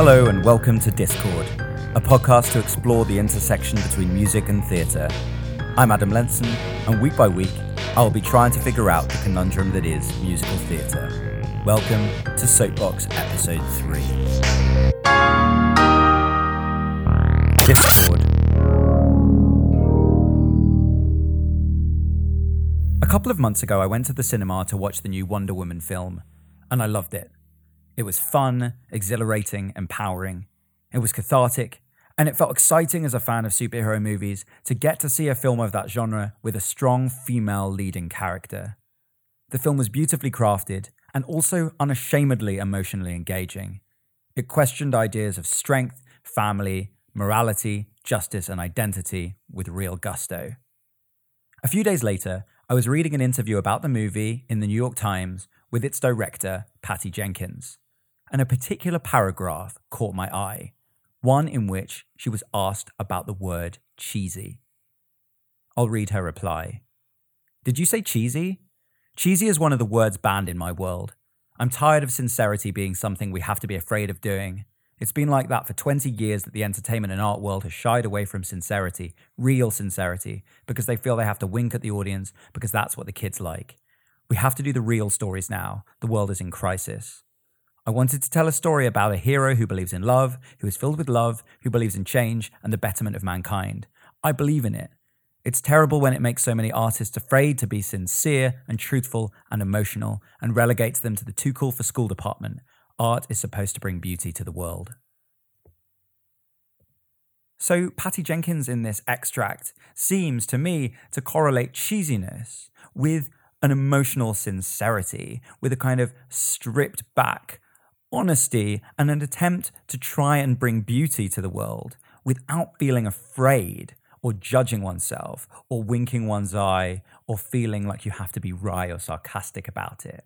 Hello, and welcome to Discord, a podcast to explore the intersection between music and theatre. I'm Adam Lenson, and week by week, I will be trying to figure out the conundrum that is musical theatre. Welcome to Soapbox Episode 3. Discord. A couple of months ago, I went to the cinema to watch the new Wonder Woman film, and I loved it. It was fun, exhilarating, empowering. It was cathartic, and it felt exciting as a fan of superhero movies to get to see a film of that genre with a strong female leading character. The film was beautifully crafted and also unashamedly emotionally engaging. It questioned ideas of strength, family, morality, justice, and identity with real gusto. A few days later, I was reading an interview about the movie in the New York Times with its director, Patty Jenkins and a particular paragraph caught my eye, one in which she was asked about the word cheesy. I'll read her reply. Did you say cheesy? Cheesy is one of the words banned in my world. I'm tired of sincerity being something we have to be afraid of doing. It's been like that for 20 years that the entertainment and art world has shied away from sincerity, real sincerity, because they feel they have to wink at the audience because that's what the kids like. We have to do the real stories now. The world is in crisis. I wanted to tell a story about a hero who believes in love, who is filled with love, who believes in change and the betterment of mankind. I believe in it. It's terrible when it makes so many artists afraid to be sincere and truthful and emotional and relegates them to the too cool for school department. Art is supposed to bring beauty to the world. So, Patty Jenkins in this extract seems to me to correlate cheesiness with an emotional sincerity, with a kind of stripped back honesty and an attempt to try and bring beauty to the world without feeling afraid or judging oneself or winking one's eye or feeling like you have to be wry or sarcastic about it.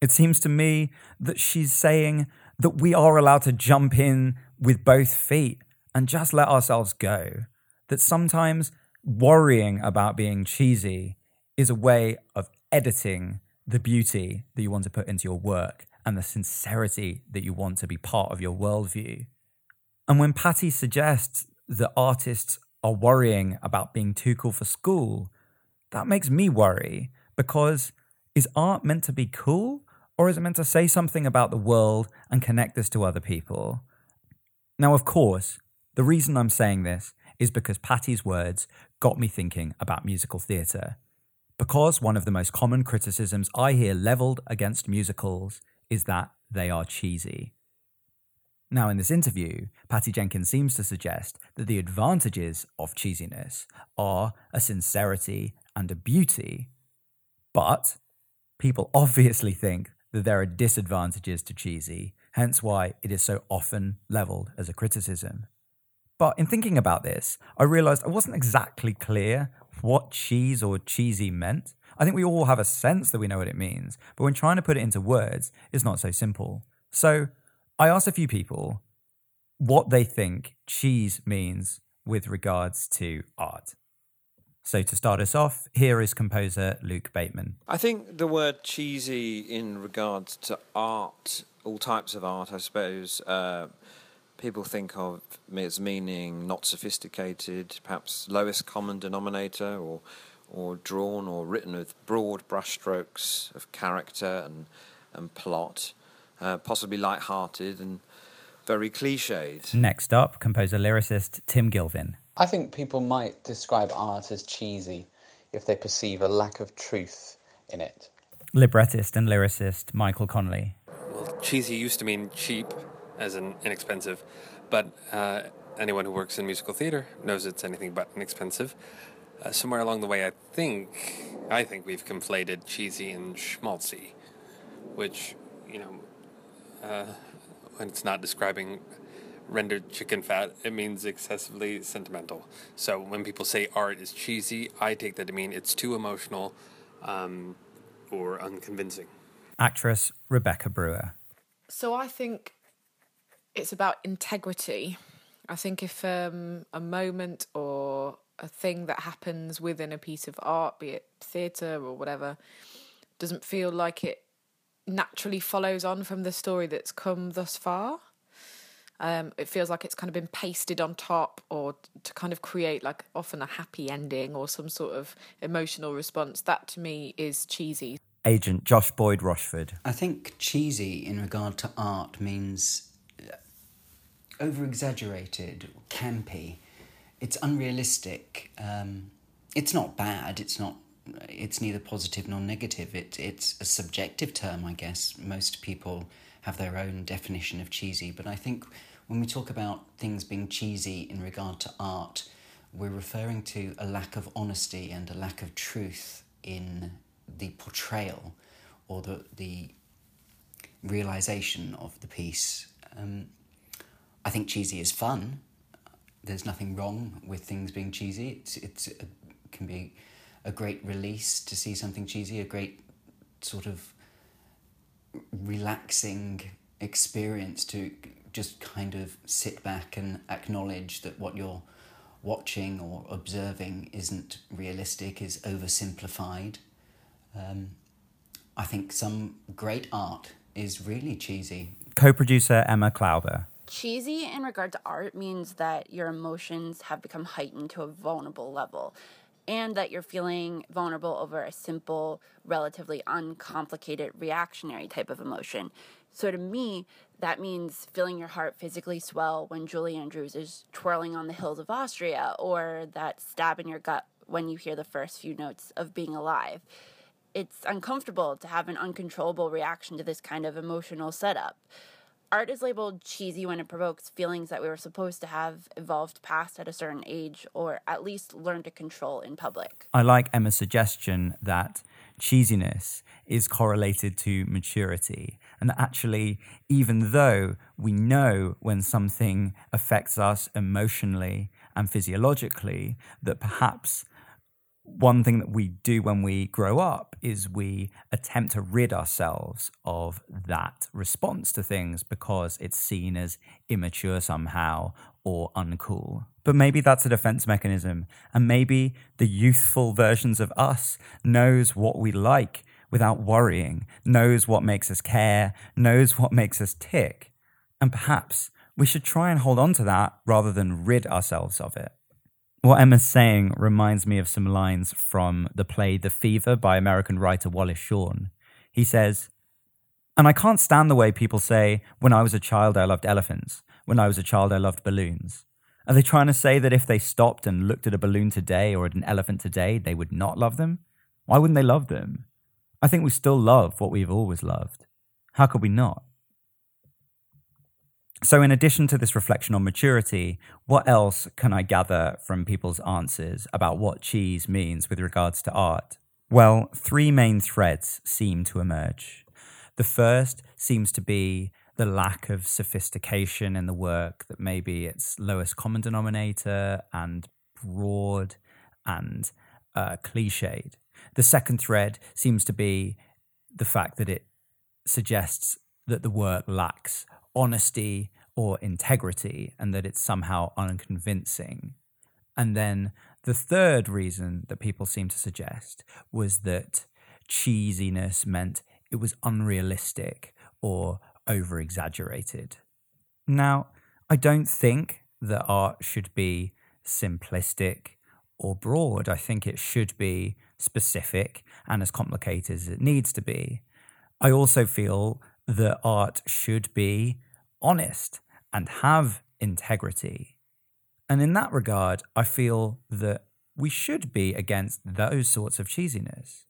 It seems to me that she's saying that we are allowed to jump in with both feet and just let ourselves go. That sometimes worrying about being cheesy is a way of editing the beauty that you want to put into your work and the sincerity that you want to be part of your worldview. And when Patty suggests that artists are worrying about being too cool for school, that makes me worry because is art meant to be cool or is it meant to say something about the world and connect us to other people? Now, of course, the reason I'm saying this is because Patty's words got me thinking about musical theatre. Because one of the most common criticisms I hear levelled against musicals is that they are cheesy. Now, in this interview, Patty Jenkins seems to suggest that the advantages of cheesiness are a sincerity and a beauty, but people obviously think that there are disadvantages to cheesy, hence why it is so often leveled as a criticism. But in thinking about this, I realized I wasn't exactly clear what cheese or cheesy meant. I think we all have a sense that we know what it means, but when trying to put it into words, it's not so simple. So I asked a few people what they think cheese means with regards to art. So to start us off, here is composer Luke Bateman. I think the word cheesy in regards to art, all types of art, I suppose, uh, people think of as meaning not sophisticated, perhaps lowest common denominator, or or drawn or written with broad brushstrokes of character and, and plot, uh, possibly light-hearted and very cliched. Next up, composer lyricist Tim Gilvin. I think people might describe art as cheesy if they perceive a lack of truth in it. Librettist and lyricist Michael Connolly. Well, cheesy used to mean cheap, as in inexpensive, but uh, anyone who works in musical theater knows it's anything but inexpensive uh, somewhere along the way, I think I think we've conflated cheesy and schmaltzy, which you know, uh, when it's not describing rendered chicken fat, it means excessively sentimental. So when people say art is cheesy, I take that to mean it's too emotional um, or unconvincing. Actress Rebecca Brewer. So I think it's about integrity. I think if um, a moment or a thing that happens within a piece of art, be it theatre or whatever, doesn't feel like it naturally follows on from the story that's come thus far, Um, it feels like it's kind of been pasted on top or to kind of create like often a happy ending or some sort of emotional response. That to me is cheesy. Agent Josh Boyd Rochford. I think cheesy in regard to art means over exaggerated, campy. It's unrealistic. Um, it's not bad. It's not. It's neither positive nor negative. It, it's a subjective term, I guess. Most people have their own definition of cheesy, but I think when we talk about things being cheesy in regard to art, we're referring to a lack of honesty and a lack of truth in the portrayal or the the realization of the piece. Um, I think cheesy is fun. There's nothing wrong with things being cheesy. It's it's it can be a great release to see something cheesy, a great sort of relaxing experience to just kind of sit back and acknowledge that what you're watching or observing isn't realistic, is oversimplified. Um, I think some great art is really cheesy. Co producer Emma Klauber. Cheesy in regard to art means that your emotions have become heightened to a vulnerable level and that you're feeling vulnerable over a simple, relatively uncomplicated reactionary type of emotion. So to me, that means feeling your heart physically swell when Julie Andrews is twirling on the hills of Austria, or that stab in your gut when you hear the first few notes of being alive. It's uncomfortable to have an uncontrollable reaction to this kind of emotional setup. Art is labeled cheesy when it provokes feelings that we were supposed to have evolved past at a certain age or at least learned to control in public. I like Emma's suggestion that cheesiness is correlated to maturity. And that actually, even though we know when something affects us emotionally and physiologically, that perhaps one thing that we do when we grow up is we attempt to rid ourselves of that response to things because it's seen as immature somehow or uncool. But maybe that's a defense mechanism, and maybe the youthful versions of us knows what we like without worrying, knows what makes us care, knows what makes us tick. And perhaps we should try and hold on to that rather than rid ourselves of it. What Emma's saying reminds me of some lines from the play The Fever by American writer Wallace Shawn. He says, And I can't stand the way people say, when I was a child, I loved elephants. When I was a child, I loved balloons. Are they trying to say that if they stopped and looked at a balloon today or at an elephant today, they would not love them? Why wouldn't they love them? I think we still love what we've always loved. How could we not? So, in addition to this reflection on maturity, what else can I gather from people's answers about what cheese means with regards to art? Well, three main threads seem to emerge. The first seems to be the lack of sophistication in the work, that maybe it's lowest common denominator and broad and uh, cliched. The second thread seems to be the fact that it suggests that the work lacks honesty or integrity and that it's somehow unconvincing. And then the third reason that people seem to suggest was that cheesiness meant it was unrealistic or over exaggerated. Now, I don't think that art should be simplistic or broad. I think it should be specific and as complicated as it needs to be. I also feel that art should be honest and have integrity. And in that regard, I feel that we should be against those sorts of cheesiness.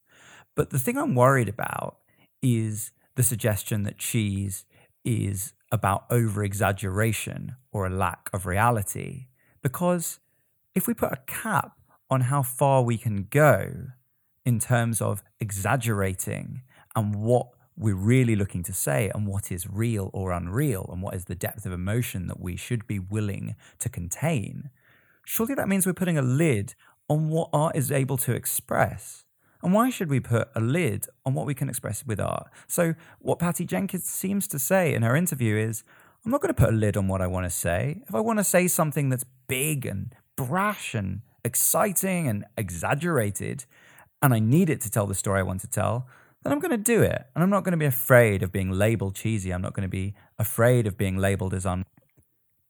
But the thing I'm worried about is the suggestion that cheese is about over exaggeration or a lack of reality. Because if we put a cap on how far we can go in terms of exaggerating and what we're really looking to say and what is real or unreal and what is the depth of emotion that we should be willing to contain, surely that means we're putting a lid on what art is able to express. And why should we put a lid on what we can express with art? So, what Patty Jenkins seems to say in her interview is I'm not going to put a lid on what I want to say. If I want to say something that's big and brash and exciting and exaggerated, and I need it to tell the story I want to tell, then I'm going to do it. And I'm not going to be afraid of being labeled cheesy. I'm not going to be afraid of being labeled as un.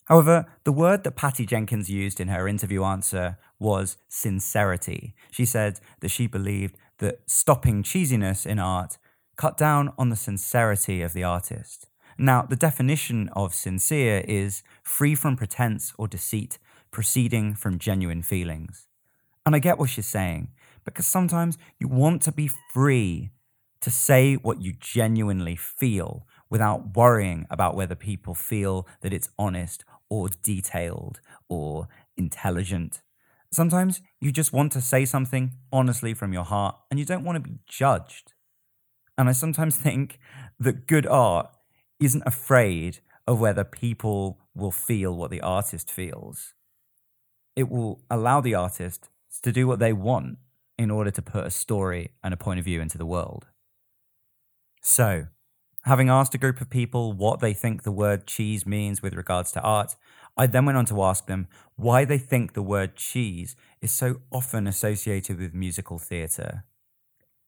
However, the word that Patty Jenkins used in her interview answer was sincerity. She said that she believed that stopping cheesiness in art cut down on the sincerity of the artist. Now, the definition of sincere is free from pretense or deceit, proceeding from genuine feelings. And I get what she's saying, because sometimes you want to be free to say what you genuinely feel without worrying about whether people feel that it's honest or detailed or intelligent. Sometimes you just want to say something honestly from your heart and you don't want to be judged. And I sometimes think that good art isn't afraid of whether people will feel what the artist feels. It will allow the artist to do what they want in order to put a story and a point of view into the world. So, having asked a group of people what they think the word cheese means with regards to art, I then went on to ask them why they think the word cheese is so often associated with musical theatre.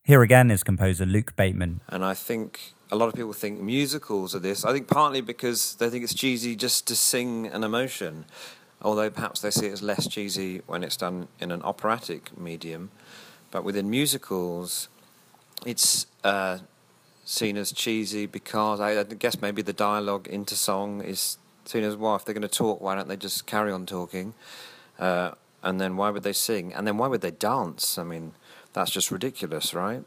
Here again is composer Luke Bateman. And I think a lot of people think musicals are this. I think partly because they think it's cheesy just to sing an emotion, although perhaps they see it as less cheesy when it's done in an operatic medium. But within musicals, it's uh, seen as cheesy because I, I guess maybe the dialogue into song is seen as well. If they're going to talk, why don't they just carry on talking? Uh, and then why would they sing? And then why would they dance? I mean, that's just ridiculous, right?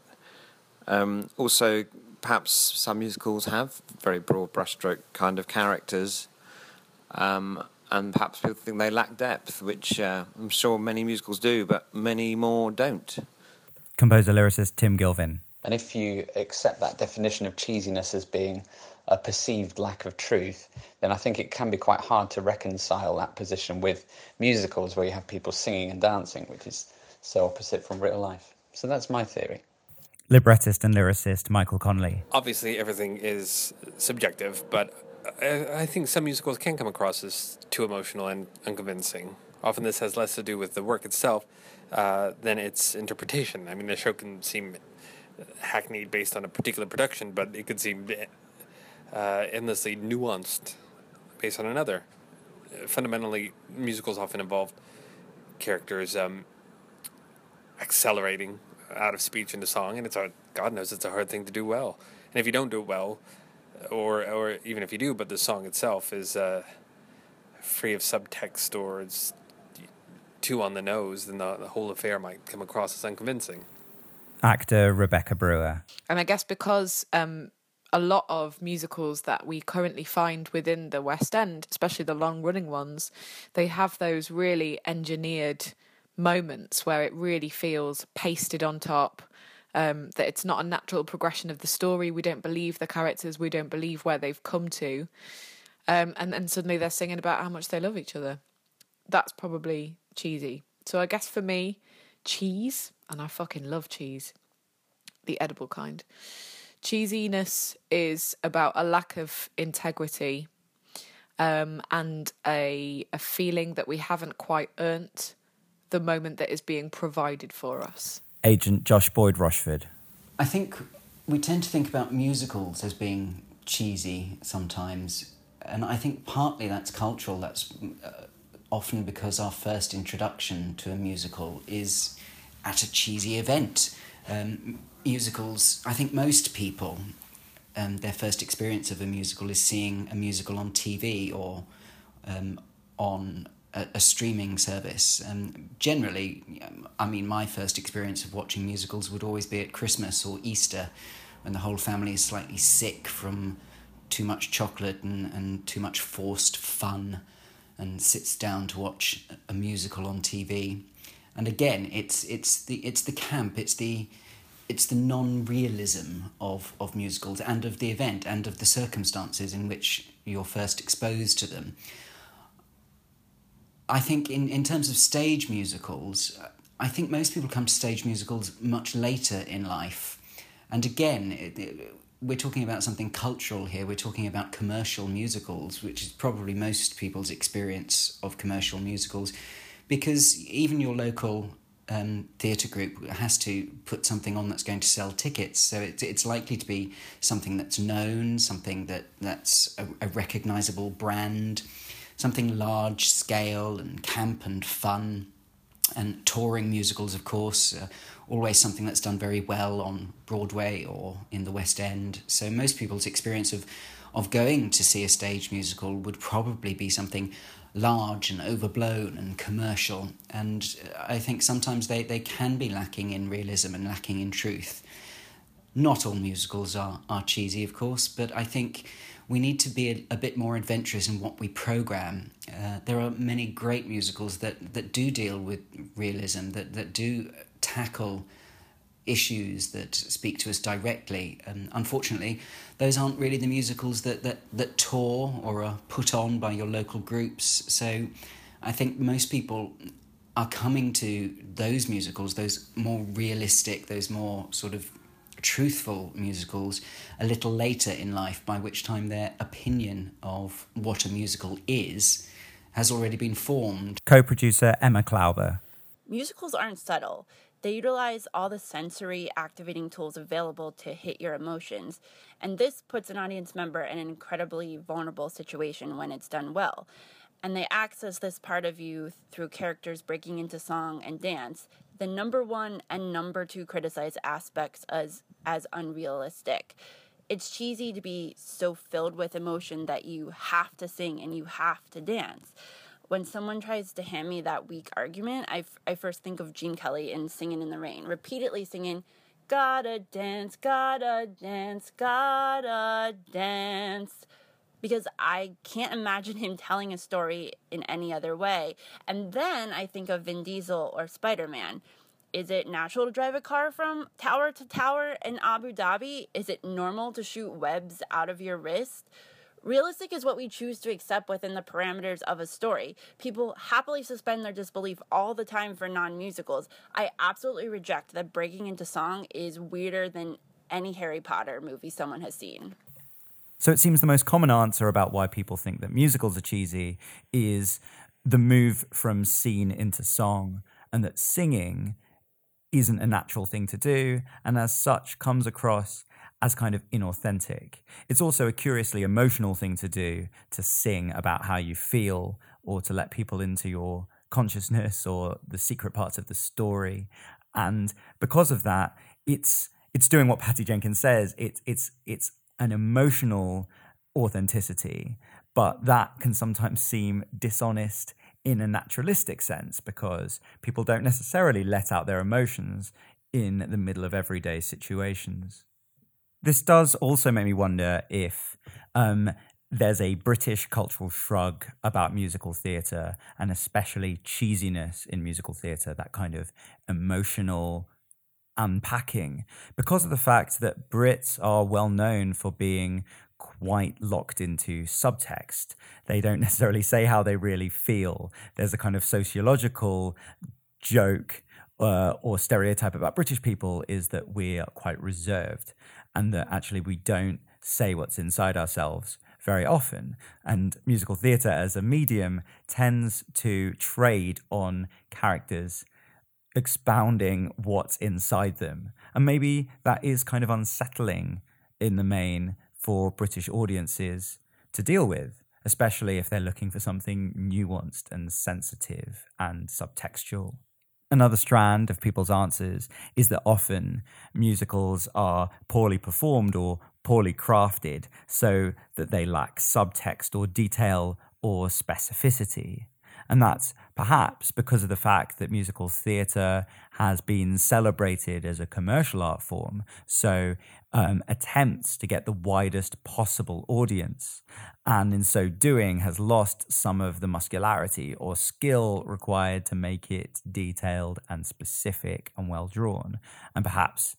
Um, also, perhaps some musicals have very broad brushstroke kind of characters, um, and perhaps people think they lack depth, which uh, I'm sure many musicals do, but many more don't. Composer lyricist Tim Gilvin. And if you accept that definition of cheesiness as being a perceived lack of truth, then I think it can be quite hard to reconcile that position with musicals where you have people singing and dancing, which is so opposite from real life. So that's my theory. Librettist and lyricist Michael Connolly. Obviously, everything is subjective, but I, I think some musicals can come across as too emotional and unconvincing. Often, this has less to do with the work itself uh, than its interpretation. I mean, the show can seem hackneyed based on a particular production, but it could seem uh, endlessly nuanced based on another. Fundamentally, musicals often involve characters um, accelerating out of speech into song, and it's a God knows it's a hard thing to do well. And if you don't do it well, or or even if you do, but the song itself is uh, free of subtext or it's too on the nose, then the, the whole affair might come across as unconvincing. Actor Rebecca Brewer. And I guess because um, a lot of musicals that we currently find within the West End, especially the long running ones, they have those really engineered moments where it really feels pasted on top. Um, that it's not a natural progression of the story. We don't believe the characters. We don't believe where they've come to. Um, and then suddenly they're singing about how much they love each other. That's probably cheesy. So I guess for me, cheese, and I fucking love cheese, the edible kind. Cheesiness is about a lack of integrity um, and a a feeling that we haven't quite earned the moment that is being provided for us. Agent Josh Boyd Rushford. I think we tend to think about musicals as being cheesy sometimes, and I think partly that's cultural. That's uh, often because our first introduction to a musical is at a cheesy event. Um, musicals, I think most people, um, their first experience of a musical is seeing a musical on TV or um, on a, a, streaming service. And generally, I mean, my first experience of watching musicals would always be at Christmas or Easter when the whole family is slightly sick from too much chocolate and, and too much forced fun and sits down to watch a musical on TV. And again, it's it's the it's the camp, it's the it's the non-realism of, of musicals and of the event and of the circumstances in which you're first exposed to them. I think in, in terms of stage musicals, I think most people come to stage musicals much later in life. And again, it, it, we're talking about something cultural here. We're talking about commercial musicals, which is probably most people's experience of commercial musicals, because even your local um, theatre group has to put something on that's going to sell tickets. So it's, it's likely to be something that's known, something that, that's a, a recognisable brand, something large scale and camp and fun. And touring musicals, of course, uh, always something that's done very well on Broadway or in the West End. So most people's experience of of going to see a stage musical would probably be something large and overblown and commercial. And I think sometimes they, they can be lacking in realism and lacking in truth. Not all musicals are, are cheesy, of course, but I think we need to be a, a bit more adventurous in what we program. Uh, there are many great musicals that, that do deal with realism, that, that do tackle issues that speak to us directly. And unfortunately, those aren't really the musicals that, that, that tour or are put on by your local groups. So I think most people are coming to those musicals, those more realistic, those more sort of truthful musicals, a little later in life, by which time their opinion of what a musical is has already been formed. Co producer Emma Klauber. Musicals aren't subtle they utilize all the sensory activating tools available to hit your emotions, and this puts an audience member in an incredibly vulnerable situation when it's done well. And they access this part of you through characters breaking into song and dance. The number one and number two criticized aspects as as unrealistic. It's cheesy to be so filled with emotion that you have to sing and you have to dance when someone tries to hand me that weak argument, I, f- I first think of Gene Kelly in Singing in the Rain, repeatedly singing, Gotta dance, gotta dance, gotta dance. Because I can't imagine him telling a story in any other way. And then I think of Vin Diesel or Spider Man. Is it natural to drive a car from tower to tower in Abu Dhabi? Is it normal to shoot webs out of your wrist? Realistic is what we choose to accept within the parameters of a story. People happily suspend their disbelief all the time for non musicals. I absolutely reject that breaking into song is weirder than any Harry Potter movie someone has seen. So it seems the most common answer about why people think that musicals are cheesy is the move from scene into song, and that singing isn't a natural thing to do, and as such comes across as kind of inauthentic. It's also a curiously emotional thing to do to sing about how you feel or to let people into your consciousness or the secret parts of the story. And because of that, it's it's doing what Patty Jenkins says. It's it's it's an emotional authenticity, but that can sometimes seem dishonest in a naturalistic sense because people don't necessarily let out their emotions in the middle of everyday situations. This does also make me wonder if um, there's a British cultural shrug about musical theatre and especially cheesiness in musical theatre, that kind of emotional unpacking, because of the fact that Brits are well known for being quite locked into subtext. They don't necessarily say how they really feel. There's a kind of sociological joke uh, or stereotype about British people is that we're quite reserved and that actually we don't say what's inside ourselves very often. And musical theatre as a medium tends to trade on characters expounding what's inside them. And maybe that is kind of unsettling in the main for British audiences to deal with, especially if they're looking for something nuanced and sensitive and subtextual. Another strand of people's answers is that often musicals are poorly performed or poorly crafted so that they lack subtext or detail or specificity. And that's perhaps because of the fact that musical theatre has been celebrated as a commercial art form. So um, attempts to get the widest possible audience, and in so doing has lost some of the muscularity or skill required to make it detailed and specific and well drawn. And perhaps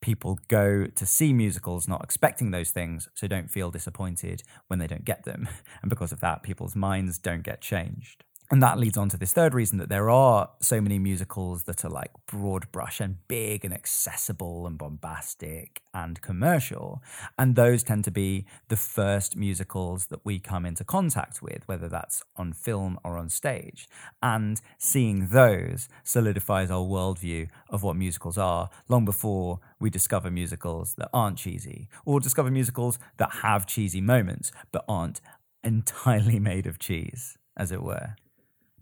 people go to see musicals not expecting those things, so don't feel disappointed when they don't get them. And because of that, people's minds don't get changed. And that leads on to this third reason that there are so many musicals that are like broad brush and big and accessible and bombastic and commercial. And those tend to be the first musicals that we come into contact with, whether that's on film or on stage. And seeing those solidifies our worldview of what musicals are long before we discover musicals that aren't cheesy or discover musicals that have cheesy moments but aren't entirely made of cheese. as it were.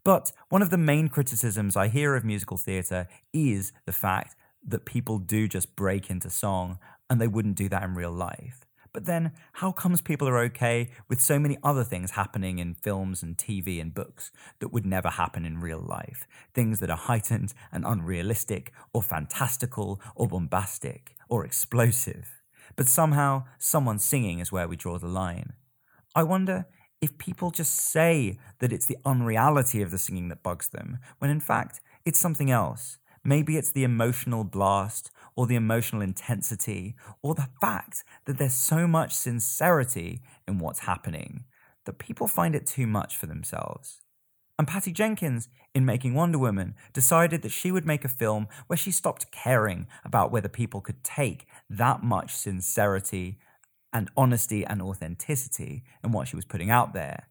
But one of the main criticisms I hear of musical theatre is the fact that people do just break into song and they wouldn't do that in real life. But then, how comes people are okay with so many other things happening in films and TV and books that would never happen in real life? Things that are heightened and unrealistic, or fantastical, or bombastic, or explosive. But somehow, someone singing is where we draw the line. I wonder if people just say that it's the unreality of the singing that bugs them, when in fact, it's something else. Maybe it's the emotional blast or the emotional intensity or the fact that there's so much sincerity in what's happening that people find it too much for themselves. And Patty Jenkins, in making Wonder Woman, decided that she would make a film where she stopped caring about whether people could take that much sincerity and honesty and authenticity in what she was putting out there.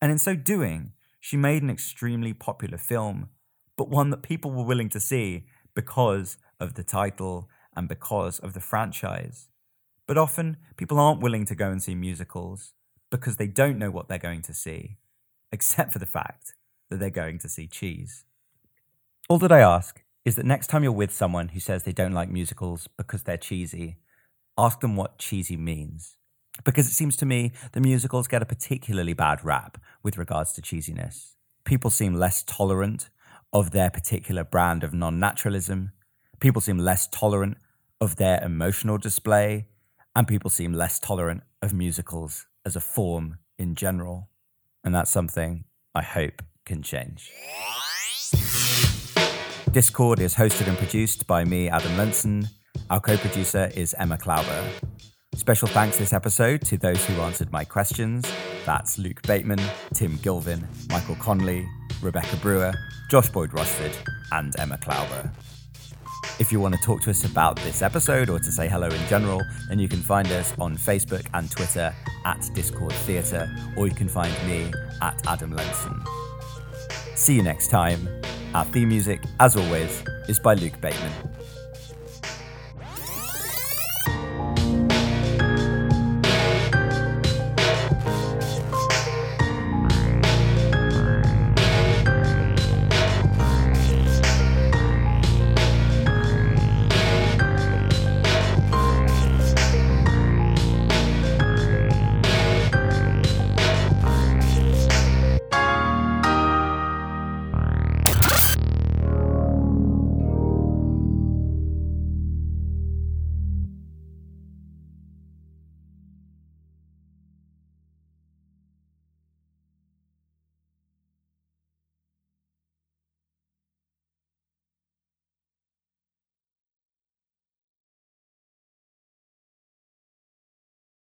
And in so doing, she made an extremely popular film, but one that people were willing to see because of the title and because of the franchise. But often, people aren't willing to go and see musicals because they don't know what they're going to see, except for the fact that they're going to see cheese. All that I ask is that next time you're with someone who says they don't like musicals because they're cheesy, ask them what cheesy means. Because it seems to me the musicals get a particularly bad rap with regards to cheesiness. People seem less tolerant of their particular brand of non naturalism. People seem less tolerant of their emotional display. And people seem less tolerant of musicals as a form in general. And that's something I hope can change. Discord is hosted and produced by me, Adam Lenson. Our co producer is Emma Klauber. Special thanks this episode to those who answered my questions. That's Luke Bateman, Tim Gilvin, Michael Conley, Rebecca Brewer, Josh Boyd Rushford, and Emma Klauber. If you want to talk to us about this episode or to say hello in general, then you can find us on Facebook and Twitter at Discord Theatre, or you can find me at Adam Lenson. See you next time. Our theme music, as always, is by Luke Bateman.